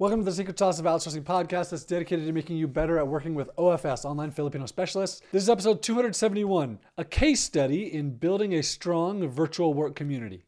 Welcome to the Secret Sauce of Outsourcing podcast that's dedicated to making you better at working with OFS, online Filipino specialists. This is episode 271, a case study in building a strong virtual work community.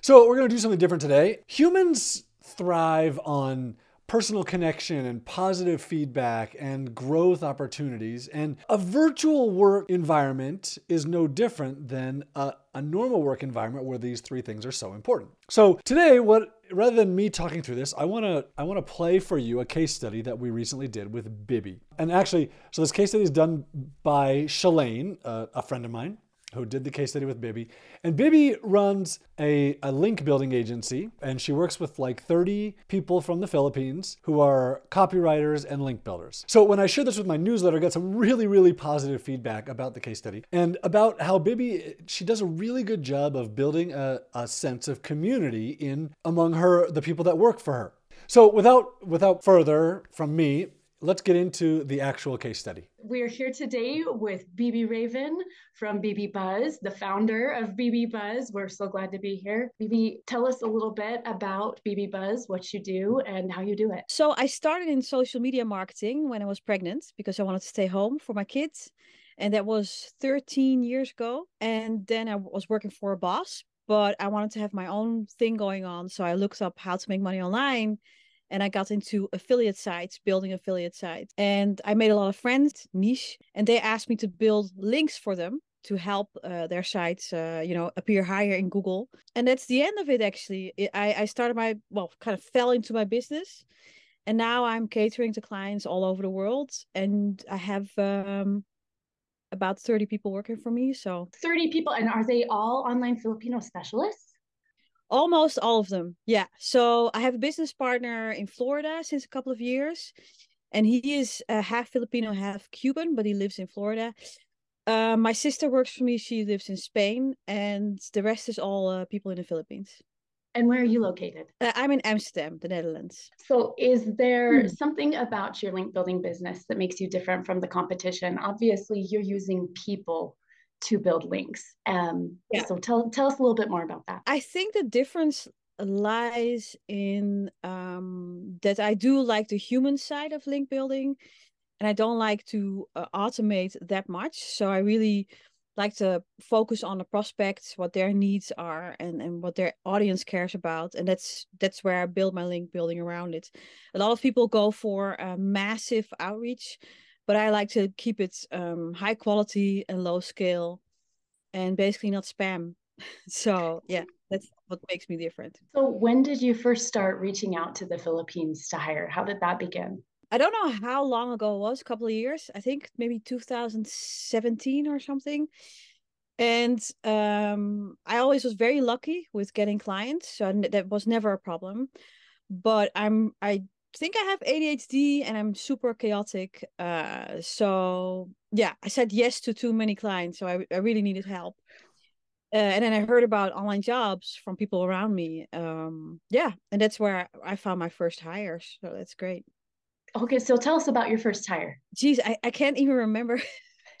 So, we're going to do something different today. Humans thrive on personal connection and positive feedback and growth opportunities. And a virtual work environment is no different than a, a, normal work environment where these three things are so important. So today, what rather than me talking through this, I want to I want to play for you a case study that we recently did with Bibi. And actually, so this case study is done by Shalane, uh, a friend of mine who did the case study with Bibi. And Bibi runs a, a link building agency, and she works with like 30 people from the Philippines who are copywriters and link builders. So when I shared this with my newsletter, I got some really, really positive feedback about the case study and about how Bibi, she does a really good job of building a, a sense of community in among her, the people that work for her. So without without further from me, let's get into the actual case study. We are here today with Bibi Raven from BibiBuzz, the founder of BibiBuzz. We're so glad to be here. Bibi, tell us a little bit about BibiBuzz, what you do, and how you do it. So, I started in social media marketing when I was pregnant because I wanted to stay home for my kids. And that was 13 years ago. And then I was working for a boss, but I wanted to have my own thing going on. So, I looked up how to make money online and I got into affiliate sites, building affiliate sites. And I made a lot of friends, niche, and they asked me to build links for them to help uh, their sites, uh, you know, appear higher in Google. And that's the end of it, actually. I, I started my, well, kind of fell into my business. And now I'm catering to clients all over the world. And I have um, about 30 people working for me. So 30 people. And are they all online Filipino specialists? Almost all of them. Yeah. So I have a business partner in Florida since a couple of years, and he is uh, half Filipino, half Cuban, but he lives in Florida. Uh, my sister works for me. She lives in Spain, and the rest is all uh, people in the Philippines. And where are you located? Uh, I'm in Amsterdam, the Netherlands. So, is there hmm. something about your link building business that makes you different from the competition? Obviously, you're using people to build links. Um, yeah. So tell tell us a little bit more about that. I think the difference lies in um, that I do like the human side of link building, and I don't like to uh, automate that much. So I really like to focus on the prospects, what their needs are, and and what their audience cares about, and that's that's where I build my link building around it. A lot of people go for a massive outreach but I like to keep it um, high quality and low scale, and basically not spam. so yeah, that's what makes me different. So when did you first start reaching out to the Philippines to hire? How did that begin? I don't know how long ago it was, a couple of years. I think maybe 2017 or something. And um, I always was very lucky with getting clients, so that was never a problem. But I'm I think I have ADHD and I'm super chaotic. Uh, so yeah, I said yes to too many clients, so I, I really needed help. Uh, and then I heard about online jobs from people around me. Um, yeah, and that's where I found my first hire. So that's great. Okay, so tell us about your first hire. Geez, I, I can't even remember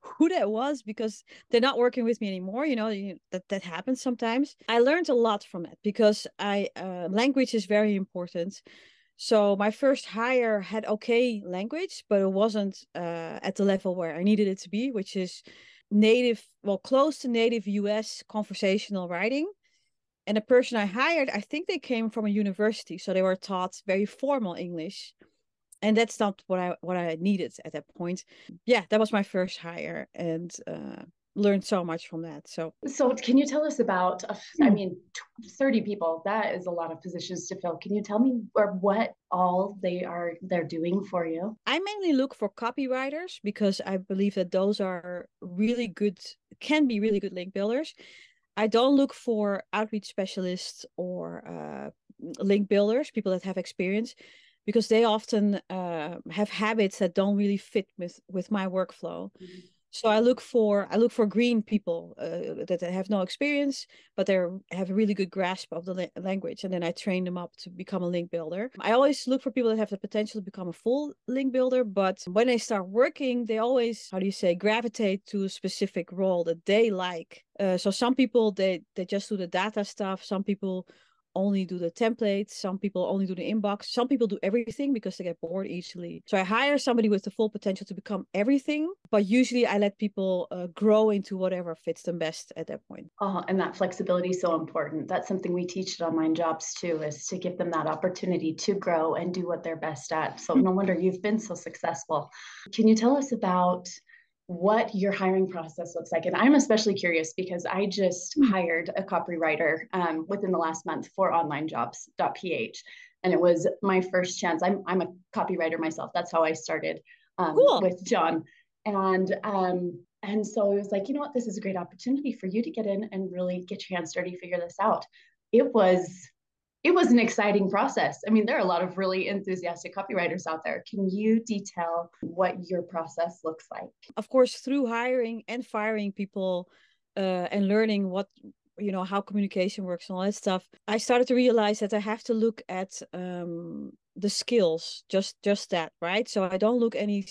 who that was because they're not working with me anymore. You know, that that happens sometimes. I learned a lot from it because I uh, language is very important. So my first hire had okay language, but it wasn't uh, at the level where I needed it to be, which is native, well, close to native US conversational writing. And the person I hired, I think they came from a university, so they were taught very formal English. And that's not what I what I needed at that point. Yeah, that was my first hire, and uh, learned so much from that. So, so can you tell us about? I hmm. mean, thirty people. That is a lot of positions to fill. Can you tell me or what all they are they're doing for you? I mainly look for copywriters because I believe that those are really good, can be really good link builders. I don't look for outreach specialists or uh, link builders, people that have experience, because they often uh, have habits that don't really fit with with my workflow. Mm-hmm so I look for I look for green people uh, that have no experience, but they have a really good grasp of the la- language, and then I train them up to become a link builder. I always look for people that have the potential to become a full link builder, but when they start working, they always how do you say gravitate to a specific role that they like. Uh, so some people they they just do the data stuff. Some people only do the templates some people only do the inbox some people do everything because they get bored easily. So i hire somebody with the full potential to become everything but usually i let people uh, grow into whatever fits them best at that point. Oh and that flexibility is so important. That's something we teach at online jobs too is to give them that opportunity to grow and do what they're best at. So no wonder you've been so successful. Can you tell us about what your hiring process looks like. And I'm especially curious because I just hmm. hired a copywriter um, within the last month for onlinejobs.ph. And it was my first chance. I'm, I'm a copywriter myself. That's how I started um, cool. with John. And um, and so it was like, you know what, this is a great opportunity for you to get in and really get your hands dirty, figure this out. It was it was an exciting process. I mean, there are a lot of really enthusiastic copywriters out there. Can you detail what your process looks like? Of course, through hiring and firing people uh, and learning what you know how communication works and all that stuff i started to realize that i have to look at um, the skills just just that right so i don't look any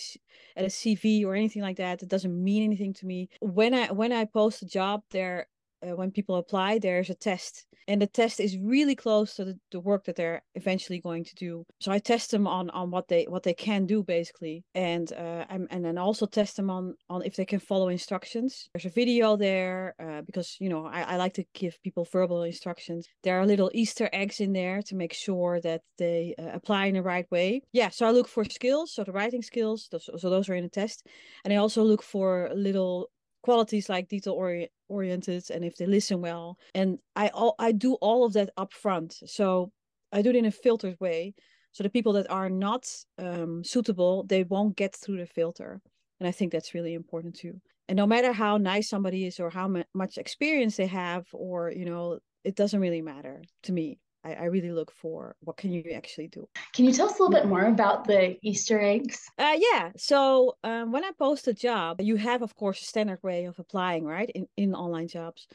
at a cv or anything like that it doesn't mean anything to me when i when i post a job there uh, when people apply, there's a test, and the test is really close to the, the work that they're eventually going to do. So I test them on on what they what they can do basically, and uh, and, and then also test them on on if they can follow instructions. There's a video there uh, because you know I, I like to give people verbal instructions. There are little Easter eggs in there to make sure that they uh, apply in the right way. Yeah, so I look for skills, so the writing skills. Those, so those are in the test, and I also look for little qualities like detail ori- oriented and if they listen well. And i all i do all of that up front so i do it in a filtered way. So the people that are not um, suitable they won't get through the filter. And i think that's really important too. And no matter how nice somebody is or how much experience they have or you know it doesn't really matter to me I, I, really look for what can you actually do. Can you tell us a little bit more about the Easter eggs? Uh, yeah. So um, when I post a job, you have, of course, a standard way of applying, right, in, in online jobs.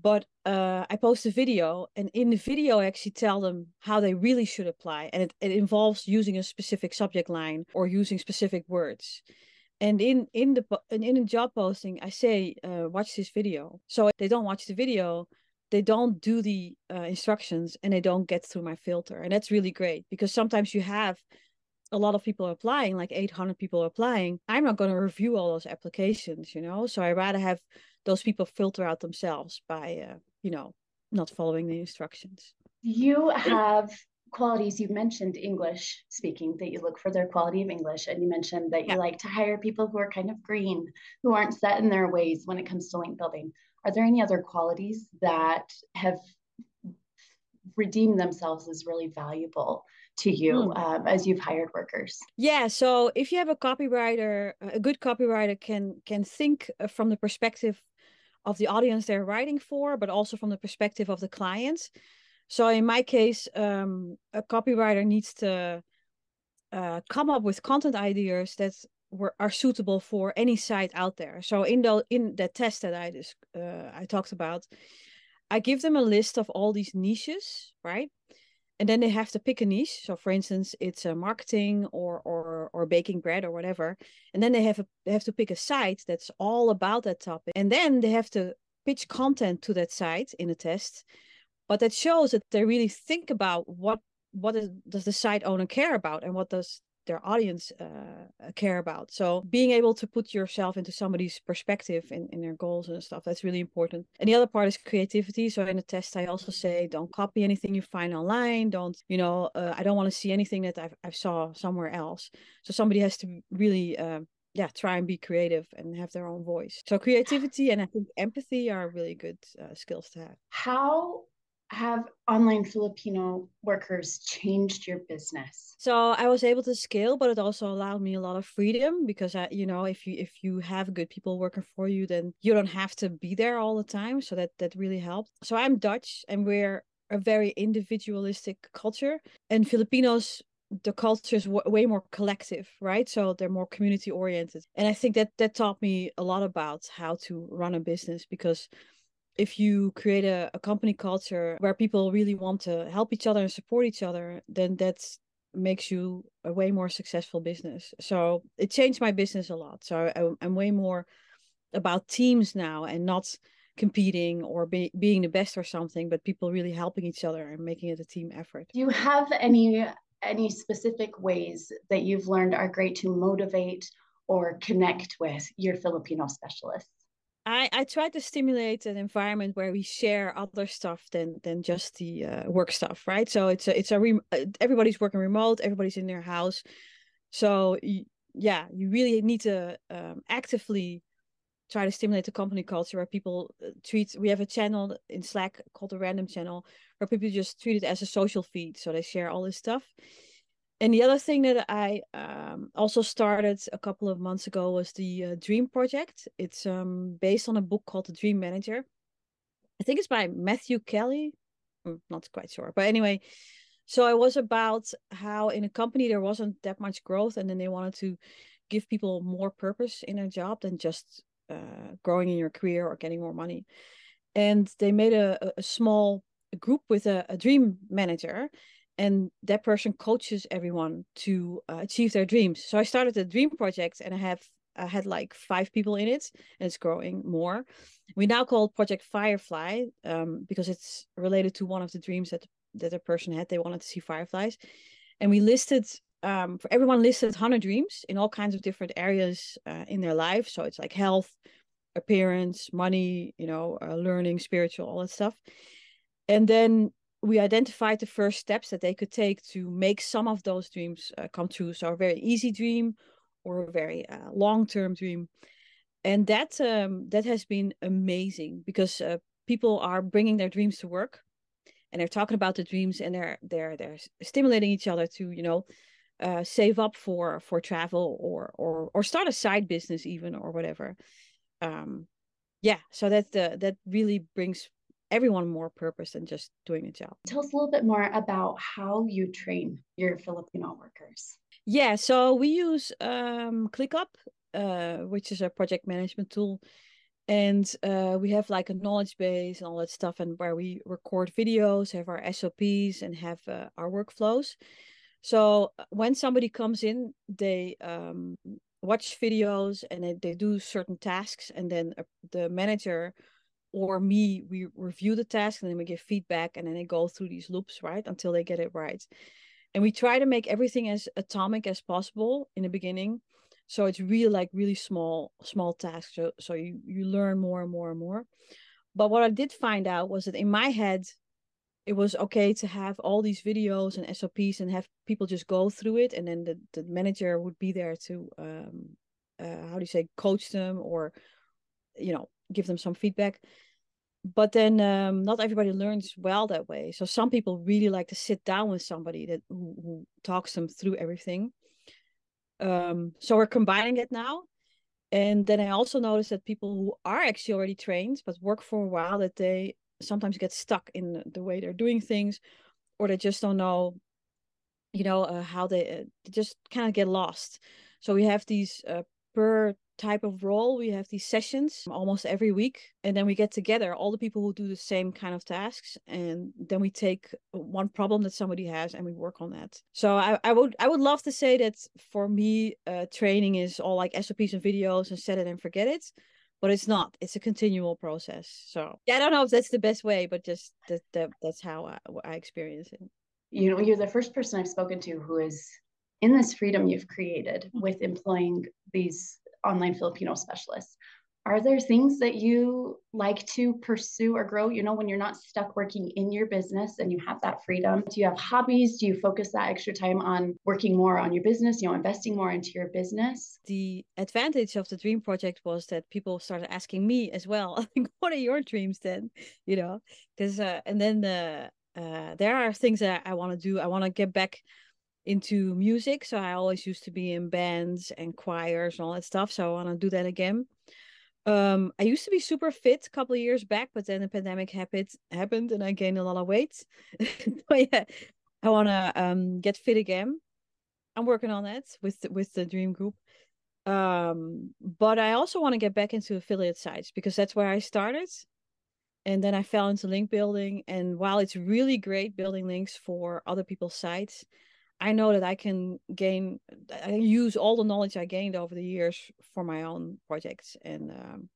But uh, I post a video, and in the video, I actually tell them how they really should apply. And it, it involves using a specific subject line or using specific words and in in the in a job posting i say uh, watch this video so they don't watch the video they don't do the uh, instructions and they don't get through my filter and that's really great because sometimes you have a lot of people applying like 800 people applying. I'm not going to review all those applications you know? So i rather have those people filter out themselves by uh, you know not following the instructions. You have qualities you mentioned english speaking that you look for their quality of english and you mentioned that you like to hire people who are kind of green who aren't set in their ways when it comes to link building. Are there any other qualities that have redeemed themselves as really valuable to you mm. um, as you've hired workers? Yeah so if you have a copywriter a good copywriter can can think uh, from the perspective of the audience they're writing for but also from the perspective of the clients so in my case um, a copywriter needs to uh, come up with content ideas that were are suitable for any site out there. So in the in the test that I just uh, I talked about, I give them a list of all these niches, right? And then they have to pick a niche. So for instance, it's a marketing or or or baking bread or whatever. And then they have a, they have to pick a site that's all about that topic. And then they have to pitch content to that site in a test. But that shows that they really think about what what is, does the site owner care about and what does their audience uh, care about. So being able to put yourself into somebody's perspective in, in their goals and stuff, that's really important. And the other part is creativity. So in the test, I also say, don't copy anything you find online. Don't, you know, uh, I don't want to see anything that I've, i saw somewhere else. So somebody has to really, uh, yeah, try and be creative and have their own voice. So creativity and I think empathy are really good uh, skills to have. How have online Filipino workers changed your business? So I was able to scale, but it also allowed me a lot of freedom because I, you know, if you if you have good people working for you, then you don't have to be there all the time. So that that really helped. So I'm Dutch, and we're a very individualistic culture, and Filipinos the culture is w- way more collective right so they're more community oriented and i think that that taught me a lot about how to run a business because if you create a, a company culture where people really want to help each other and support each other, then that makes you a way more successful business. So it changed my business a lot. So I, I'm way more about teams now and not competing or be, being the best or something, but people really helping each other and making it a team effort. Do you have any any specific ways that you've learned are great to motivate or connect with your Filipino specialists? I, I try to stimulate an environment where we share other stuff than than just the uh, work stuff, right? So it's a it's a re- uh, everybody's working remote, everybody's in their house, so yeah, you really need to um, actively try to stimulate the company culture where people uh, treat we have a channel in slack called the random channel where people just treat it as a social feed. So they share all this stuff and the other thing that i um, also started a couple of months ago was the uh, dream project. It's um, based on a book called the dream manager. I think it's by matthew kelly. I'm not quite sure. But anyway so it was about how in a company there wasn't that much growth and then they wanted to give people more purpose in their job than just uh, growing in your career or getting more money. And they made a, a small group with a, a dream manager, and that person coaches everyone to uh, achieve their dreams. So I started the dream project, and I have I had like five people in it, and it's growing more. We now call it Project Firefly um, because it's related to one of the dreams that that a person had. They wanted to see fireflies, and we listed um, for everyone listed 100 dreams in all kinds of different areas uh, in their life. So it's like health, appearance, money, you know, uh, learning, spiritual, all that stuff. And then we identified the first steps that they could take to make some of those dreams uh, come true. So a very easy dream or a very uh, long-term dream. And that um, that has been amazing because uh, people are bringing their dreams to work and they're talking about the dreams and they're they're they're stimulating each other to you know uh, save up for for travel or or or start a side business even or whatever um yeah so that the that really brings everyone more purpose than just doing a job. Tell us a little bit more about how you train your filipino workers. Yeah so we use um clickup uh which is a project management tool. And uh, we have like a knowledge base and all that stuff and where we record videos have our sops and have uh, our workflows. So uh, when somebody comes in, they um, watch videos and they, they do certain tasks, and then uh, the manager or me we review the task and then we give feedback, and then they go through these loops right until they get it right. And we try to make everything as atomic as possible in the beginning, so it's really like really small small tasks. So so you you learn more and more and more. But what I did find out was that in my head, it was okay to have all these videos and SOPs and have people just go through it, and then the, the manager would be there to um, uh, how do you say coach them or you know give them some feedback. But then um, not everybody learns well that way. So some people really like to sit down with somebody that who, who talks them through everything. Um, so we're combining it now. And then I also noticed that people who are actually already trained but work for a while that they sometimes get stuck in the way they're doing things or they just don't know you know uh, how they, uh, they just kind of get lost so we have these uh, per type of role we have these sessions almost every week and then we get together all the people who do the same kind of tasks and then we take one problem that somebody has and we work on that. So i, I would i would love to say that for me uh, training is all like sops and videos and set it and forget it but it's not. It's a continual process. So yeah i don't know if that's the best way but just that, that that's how I, I experience it. You know you're the first person i've spoken to who is in this freedom you've created mm-hmm. with employing these online filipino specialists are there things that you like to pursue or grow? You know when you're not stuck working in your business and you have that freedom do you have hobbies? Do you focus that extra time on working more on your business you know investing more into your business? The advantage of the dream project was that people started asking me as well what are your dreams then? You know because uh, and then uh, uh, there are things that i want to do. I want to get back into music so i always used to be in bands and choirs and all that stuff so i want to do that again um, I used to be super fit a couple of years back, but then the pandemic happened happened and I gained a lot of weight. but yeah, I wanna um get fit again. I'm working on that with the, with the Dream Group. Um, but I also want to get back into affiliate sites because that's where I started. And then I fell into link building. And while it's really great building links for other people's sites, I know that I can gain, I use all the knowledge I gained over the years for my own projects, and um,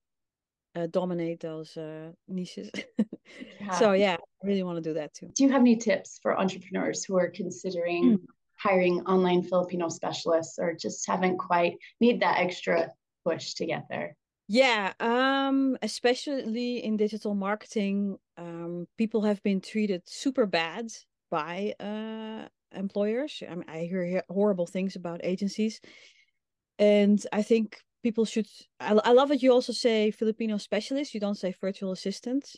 uh, dominate those uh, niches. yeah. So yeah, I really want to do that too. Do you have any tips for entrepreneurs who are considering mm. hiring online Filipino specialists or just haven't quite need that extra push to get there? Yeah, um, especially in digital marketing, um, people have been treated super bad by uh, employers. I, mean, I hear horrible things about agencies, and I think people should. I, I love that you also say Filipino specialist. You don't say virtual assistants,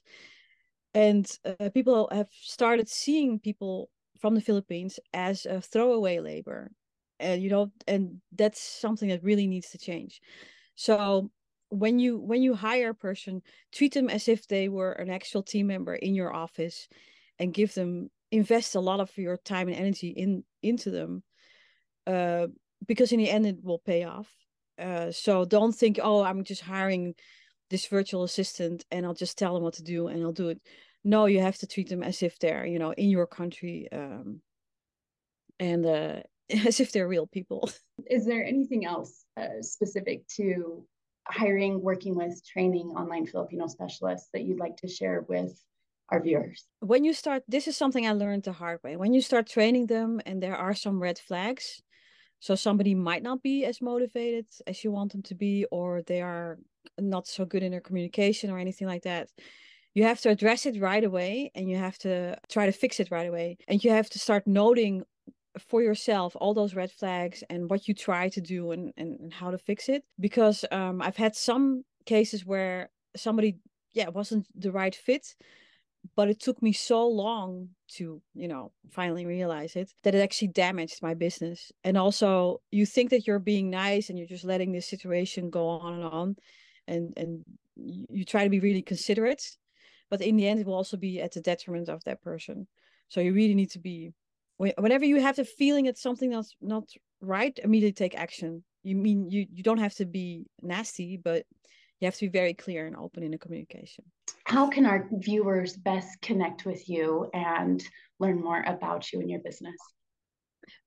and uh, people have started seeing people from the Philippines as a throwaway labor, and you know, and that's something that really needs to change. So when you when you hire a person treat them as if they were an actual team member in your office and give them invest a lot of your time and energy in into them uh, because in the end it will pay off. Uh, so don't think oh i'm just hiring this virtual assistant and i'll just tell them what to do and i'll do it. No you have to treat them as if they're you know in your country um, and uh, as if they're real people. Is there anything else uh, specific to hiring, working with, training online Filipino specialists that you'd like to share with our viewers? When you start, this is something I learned the hard way. When you start training them and there are some red flags, so somebody might not be as motivated as you want them to be, or they are not so good in their communication or anything like that. You have to address it right away and you have to try to fix it right away. And you have to start noting for yourself all those red flags and what you try to do and, and, and how to fix it because um, i've had some cases where somebody yeah wasn't the right fit but it took me so long to you know finally realize it that it actually damaged my business. And also you think that you're being nice and you're just letting this situation go on and on and and you try to be really considerate but in the end it will also be at the detriment of that person. So you really need to be whenever you have the feeling that something that's not right immediately take action. You mean you you don't have to be nasty but you have to be very clear and open in the communication. How can our viewers best connect with you and learn more about you and your business?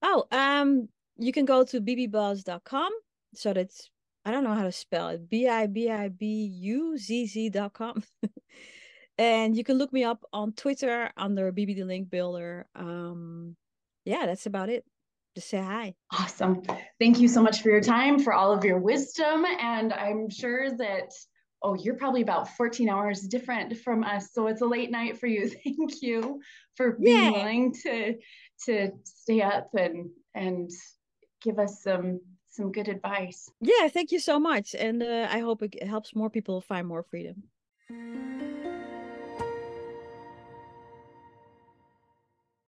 Oh um you can go to bibibuzz.com so that's i don't know how to spell it. B-i-b-i-b-u-z-z.com and you can look me up on Twitter under Bibi the Link Builder. Um, yeah, that's about it. Just say hi. Awesome. Thank you so much for your time, for all of your wisdom. And I'm sure that, oh, you're probably about 14 hours different from us. So it's a late night for you. Thank you for being yeah. willing to to stay up and and give us some some good advice. Yeah, thank you so much. And uh, I hope it helps more people find more freedom.